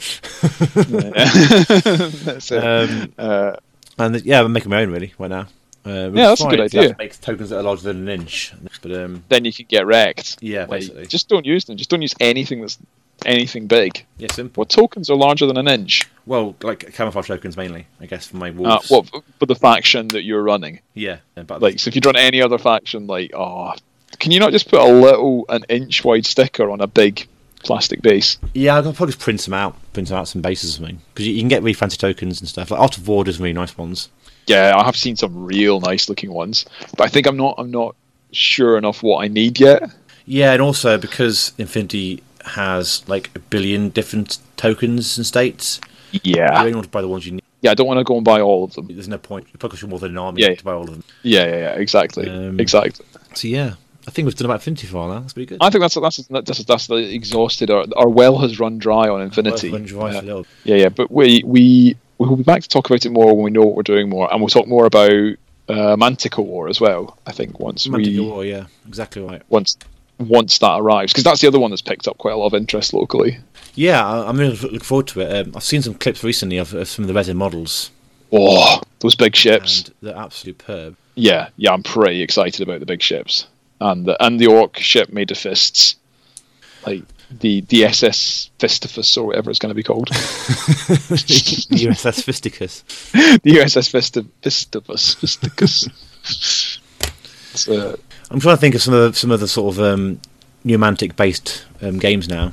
That's it. Um, uh, and yeah, I'm making my own really right now. Uh, Yeah, that's a good idea. to Make tokens that are larger than an inch, but um, then you can get wrecked. yeah, Like, basically, just don't use them. Just don't use anything that's anything big. yeah, simple. What tokens are larger than an inch? Well, like camouflage tokens mainly, I guess, for my Uh, wolves. what for the faction that you're running? Yeah, but Like, so if you run any other faction, like, oh, can you not just put a little, an inch wide sticker on a big plastic base? Yeah, I'll probably just print them out, print them out some bases or something. Because you, you can get really fancy tokens and stuff. Like Art of War does really nice ones. Yeah, I have seen some real nice looking ones, but I think I'm not, I'm not sure enough what I need yet. Yeah, and also because Infinity has like a billion different tokens and states, Yeah. you Yeah, only want to buy the ones you need. yeah, I don't want to go and buy all of them. There's no point. It costs you more than an army Yeah. to buy all of them. Yeah, yeah, yeah, exactly, Um, exactly. So yeah, I think we've done about Infinity for now. That's pretty good. I think that's that's that's, that's the exhausted. Our, our well has run dry on Infinity. Run dry a little- Yeah, yeah, but we we we will be back to talk about it more when we know what we're doing more, and we'll talk more about uh, Manticore War as well. I think once Mantic we War, yeah, exactly right. once once that arrives, because that's the other one that's picked up quite a lot of interest locally. Yeah, I- I'm really looking forward to it. Um, I've seen some clips recently of, of some of the resin models, Oh, those big ships! and they're absolutely superb. Yeah, yeah, I'm pretty excited about the big ships and the and the orc ship made of fists, like the the SS Fistifus or whatever it's going to be called, the USS Fisticus. the USS Fisti- Fistifus, Fisticus. It's, uh, I'm trying to think of some of the, some of the sort of um, Numantic based um, games now.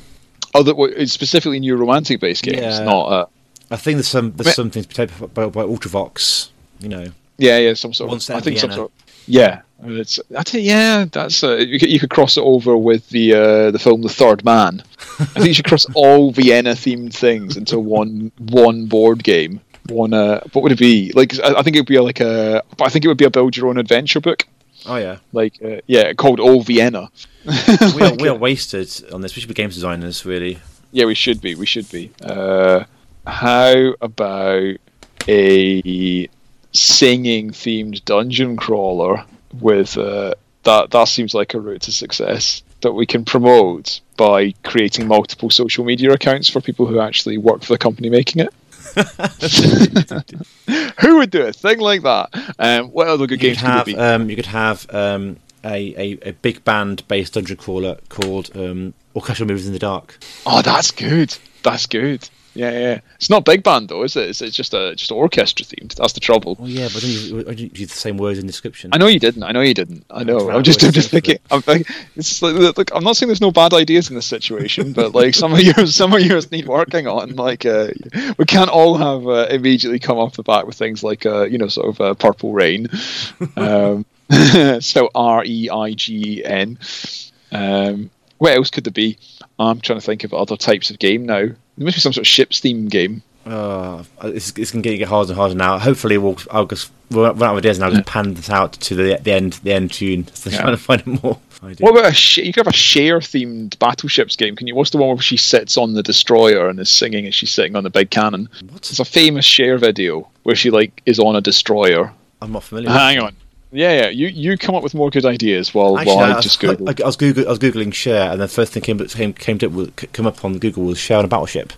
Oh, that it's specifically new romantic based games, Yeah. not. Uh, I think there's some there's But- some things by, by, by Ultravox, you know. Yeah, yeah, some sort One of. I think some sort. Of, yeah, it's. I think yeah, that's. Uh, you, could, you could cross it over with the uh, the film The Third Man. I think you should cross all Vienna themed things into one one board game. One. Uh, what would it be? Like I, I think it would be like a. I think it would be a build your own adventure book. Oh yeah, Like uh, yeah, called All Vienna. we are, we are wasted on this. We should be games designers, really. Yeah, we should be. We should be. Uh, how about a singing themed dungeon crawler with uh, that? That seems like a route to success that we can promote by creating multiple social media accounts for people who actually work for the company making it. Who would do a thing like that? Um, what other good You games could have um, you could have um, a, a, a big band based dungeon crawler called um, Orchestral Movies in the Dark. Oh, that's good. That's good. Yeah, yeah. It's not big band though, is it? It's, it's just a just orchestra themed. That's the trouble. Oh yeah, but then you, you, use the same words in the description. I know you didn't. I know you didn't. I know. I'm just, I'm just thinking. I'm thinking. It's like, look, I'm not saying there's no bad ideas in this situation, but like some of yours, some of yours need working on. Like, uh, we can't all have uh, immediately come off the bat with things like, uh, you know, sort of uh, purple rain. Um, so R E I G N. Um, what else could there be? I'm trying to think of other types of game now. There must be some sort of ships theme game. Uh, it's, it's going to get harder and harder now. Hopefully, we'll I'll just run run out of ideas and I'll just pan this out to the the end the end tune. So Yeah. trying to find more ideas. What about a sh- you could have a Cher themed battleships game? Can you? What's the one where she sits on the destroyer and is singing as she's sitting on the big cannon? What? It's a famous Cher video where she like is on a destroyer. I'm not familiar. Hang on. Yeah, yeah. You you come up with more good ideas while, Actually, while I, I was, just Google. I, I was Google, I was googling Cher, and the first thing came came came, to, up on Google was Cher on a battleship.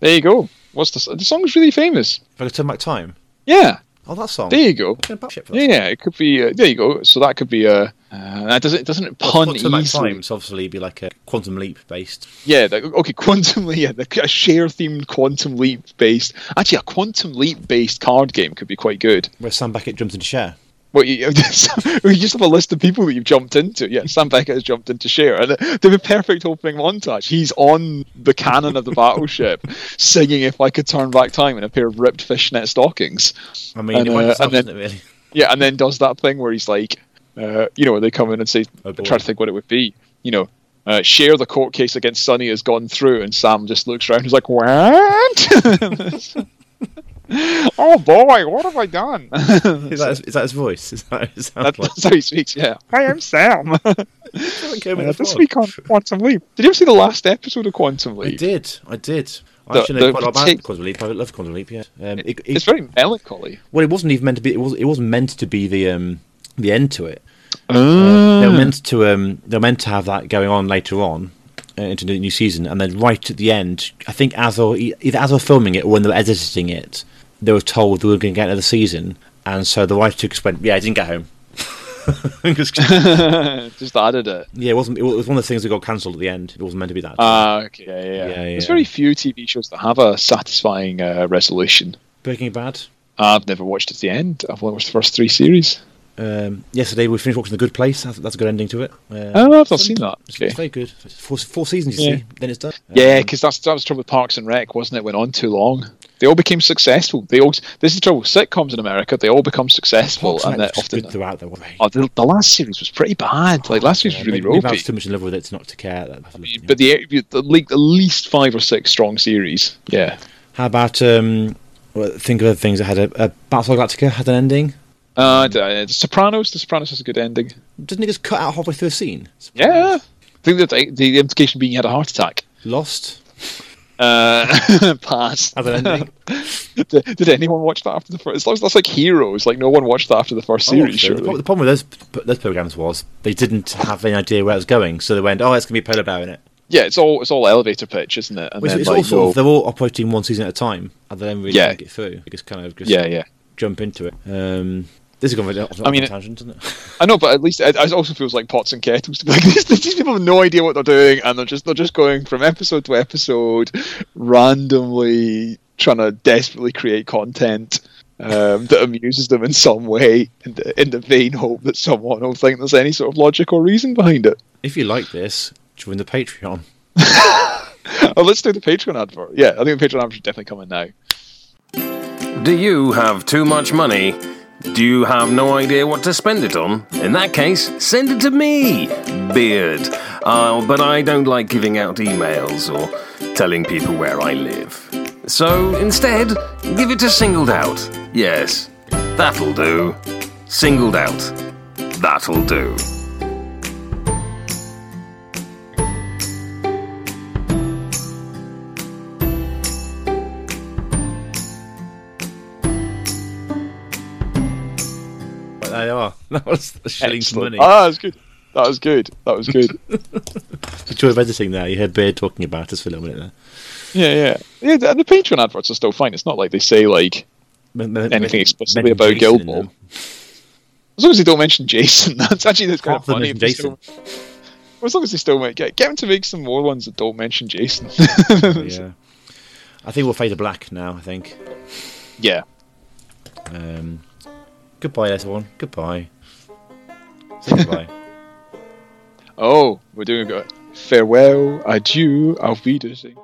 There you go. What's the the song's really famous? If I could turn back time. Yeah. Oh, that song. There you go. Battleship Yeah, yeah. It could be. Uh, there you go. So that could be a. Uh, that doesn't doesn't it Well, pun not easily? time. So obviously, be like a quantum leap based. Yeah, the, okay, quantum leap, yeah, the, a Cher themed quantum leap based. Actually, a quantum leap based card game could be quite good. Where Sam Beckett jumps into Cher. Well, you, you just have a list of people that you've jumped into. Yeah, Sam Beckett has jumped into Cher, and they're a perfect opening montage. He's on the cannon of the battleship, singing "If I Could Turn Back Time" in a pair of ripped fishnet stockings. I mean, And, uh, and then- it really? Yeah, and then does that thing where he's like, uh, you know, where they come in and say, Oh, try to think what it would be. You know, uh, Cher the court case against Sonny has gone through, and Sam just looks around. And he's like, "What?" oh boy, what have I done? Is that, his, is that his voice? Is that his That- like? That's how he speaks. Yeah, Hi, I am Sam. Haven't come in Uh, this week on Quantum Leap. Did you ever see the last episode of Quantum Leap? I did. I did. I The- actually know the quite a lot about Quantum Leap. I love Quantum Leap. Yeah. Um, it, it- It's very melancholy. well, it wasn't even meant to be. It was. It wasn't meant to be the um the end to it. Uh, They were meant to um they were meant to have that going on later on uh, into the new season, and then right at the end, I think as they were, e- either as they were filming it or when they were editing it, they were told they were going to get another season, and so the writer took just went, "Yeah, I didn't get home." Just- just added it. yeah, it wasn't. It was one of the things that got cancelled at the end. It wasn't meant to be that. Ah, okay, yeah, yeah. Yeah, There's yeah. very few TV shows that have a satisfying uh, resolution. Breaking Bad. I've never watched it to the end. I've only watched the first three series. Um, yesterday we finished watching The Good Place. That's, that's a good ending to it. Uh, Oh, I've not seen that. It's, Okay. it's very good. Four, four seasons, you Yeah. see. Then it's done. Yeah, Um, because that's that was the trouble with Parks and Rec, wasn't it? Went on too long. They all became successful. They all this is the trouble. with Sitcoms in America, they all become successful, Parks and and Rec then was good often. throughout. Though, wasn't? Oh, the, the last series was pretty bad. Like last series Yeah, was really maybe, maybe I ropey. was too much in love with it to not to care. That, you know. But the the league, at least five or six strong series. Yeah. How about um, think of other things that had a, a Battlestar Galactica had an ending? Uh, the, uh, Sopranos. The Sopranos has a good ending. Didn't it just cut out halfway through a scene? Yeah. I think that the, the implication being he had a heart attack. Lost Uh, pass. had an ending. did, did anyone watch that after the first? That's, that's like Heroes. Like no one watched that after the first Oh, series. so the, surely. the problem with those those programs was they didn't have any idea where it was going, so they went, "Oh, it's going to be a polar bear in it." Yeah, it's all it's all elevator pitch, isn't it? And Which then, it's like, all sort no- of, they're all operating one season at a time, and they don't really Yeah. think it through. They just kind of just yeah, yeah. jump into it. Um, this is going to be I mean, tangent, isn't it? I know, but at least it, it also feels like pots and kettles. To be like these, these people have no idea what they're doing, and they're just they're just going from episode to episode, randomly trying to desperately create content um, that amuses them in some way, in the, in the vain hope that someone will think there's any sort of logic or reason behind it. If you like this, join the Patreon. Oh, let's do the Patreon advert. Yeah, I think the Patreon advert should definitely come in now. Do you have too much money? Do you have no idea what to spend it on? In that case, send it to me, Beard. Uh, but I don't like giving out emails or telling people where I live. So instead, give it to Singled Out. Yes, that'll do. Singled Out. That'll do. Are. That was the shillings Excellent. money. Ah, that was good. That was good. That was good. The joy of editing there. You heard Beard talking about us for a little minute there. yeah, yeah. Yeah, the, the Patreon adverts are still fine. It's not like they say like Men- men- anything explicitly men- about Jason Gilmore. As long as they don't mention Jason, that's actually that's kind Half of of funny. is if they Jason. still- well, as long as they still make get, get them to make some more ones that don't mention Jason. Yeah. I think we'll fade to black now, I think. yeah. Um, goodbye, everyone. Goodbye. Say goodbye. Oh, we're doing a farewell, adieu, auf Wiedersehen.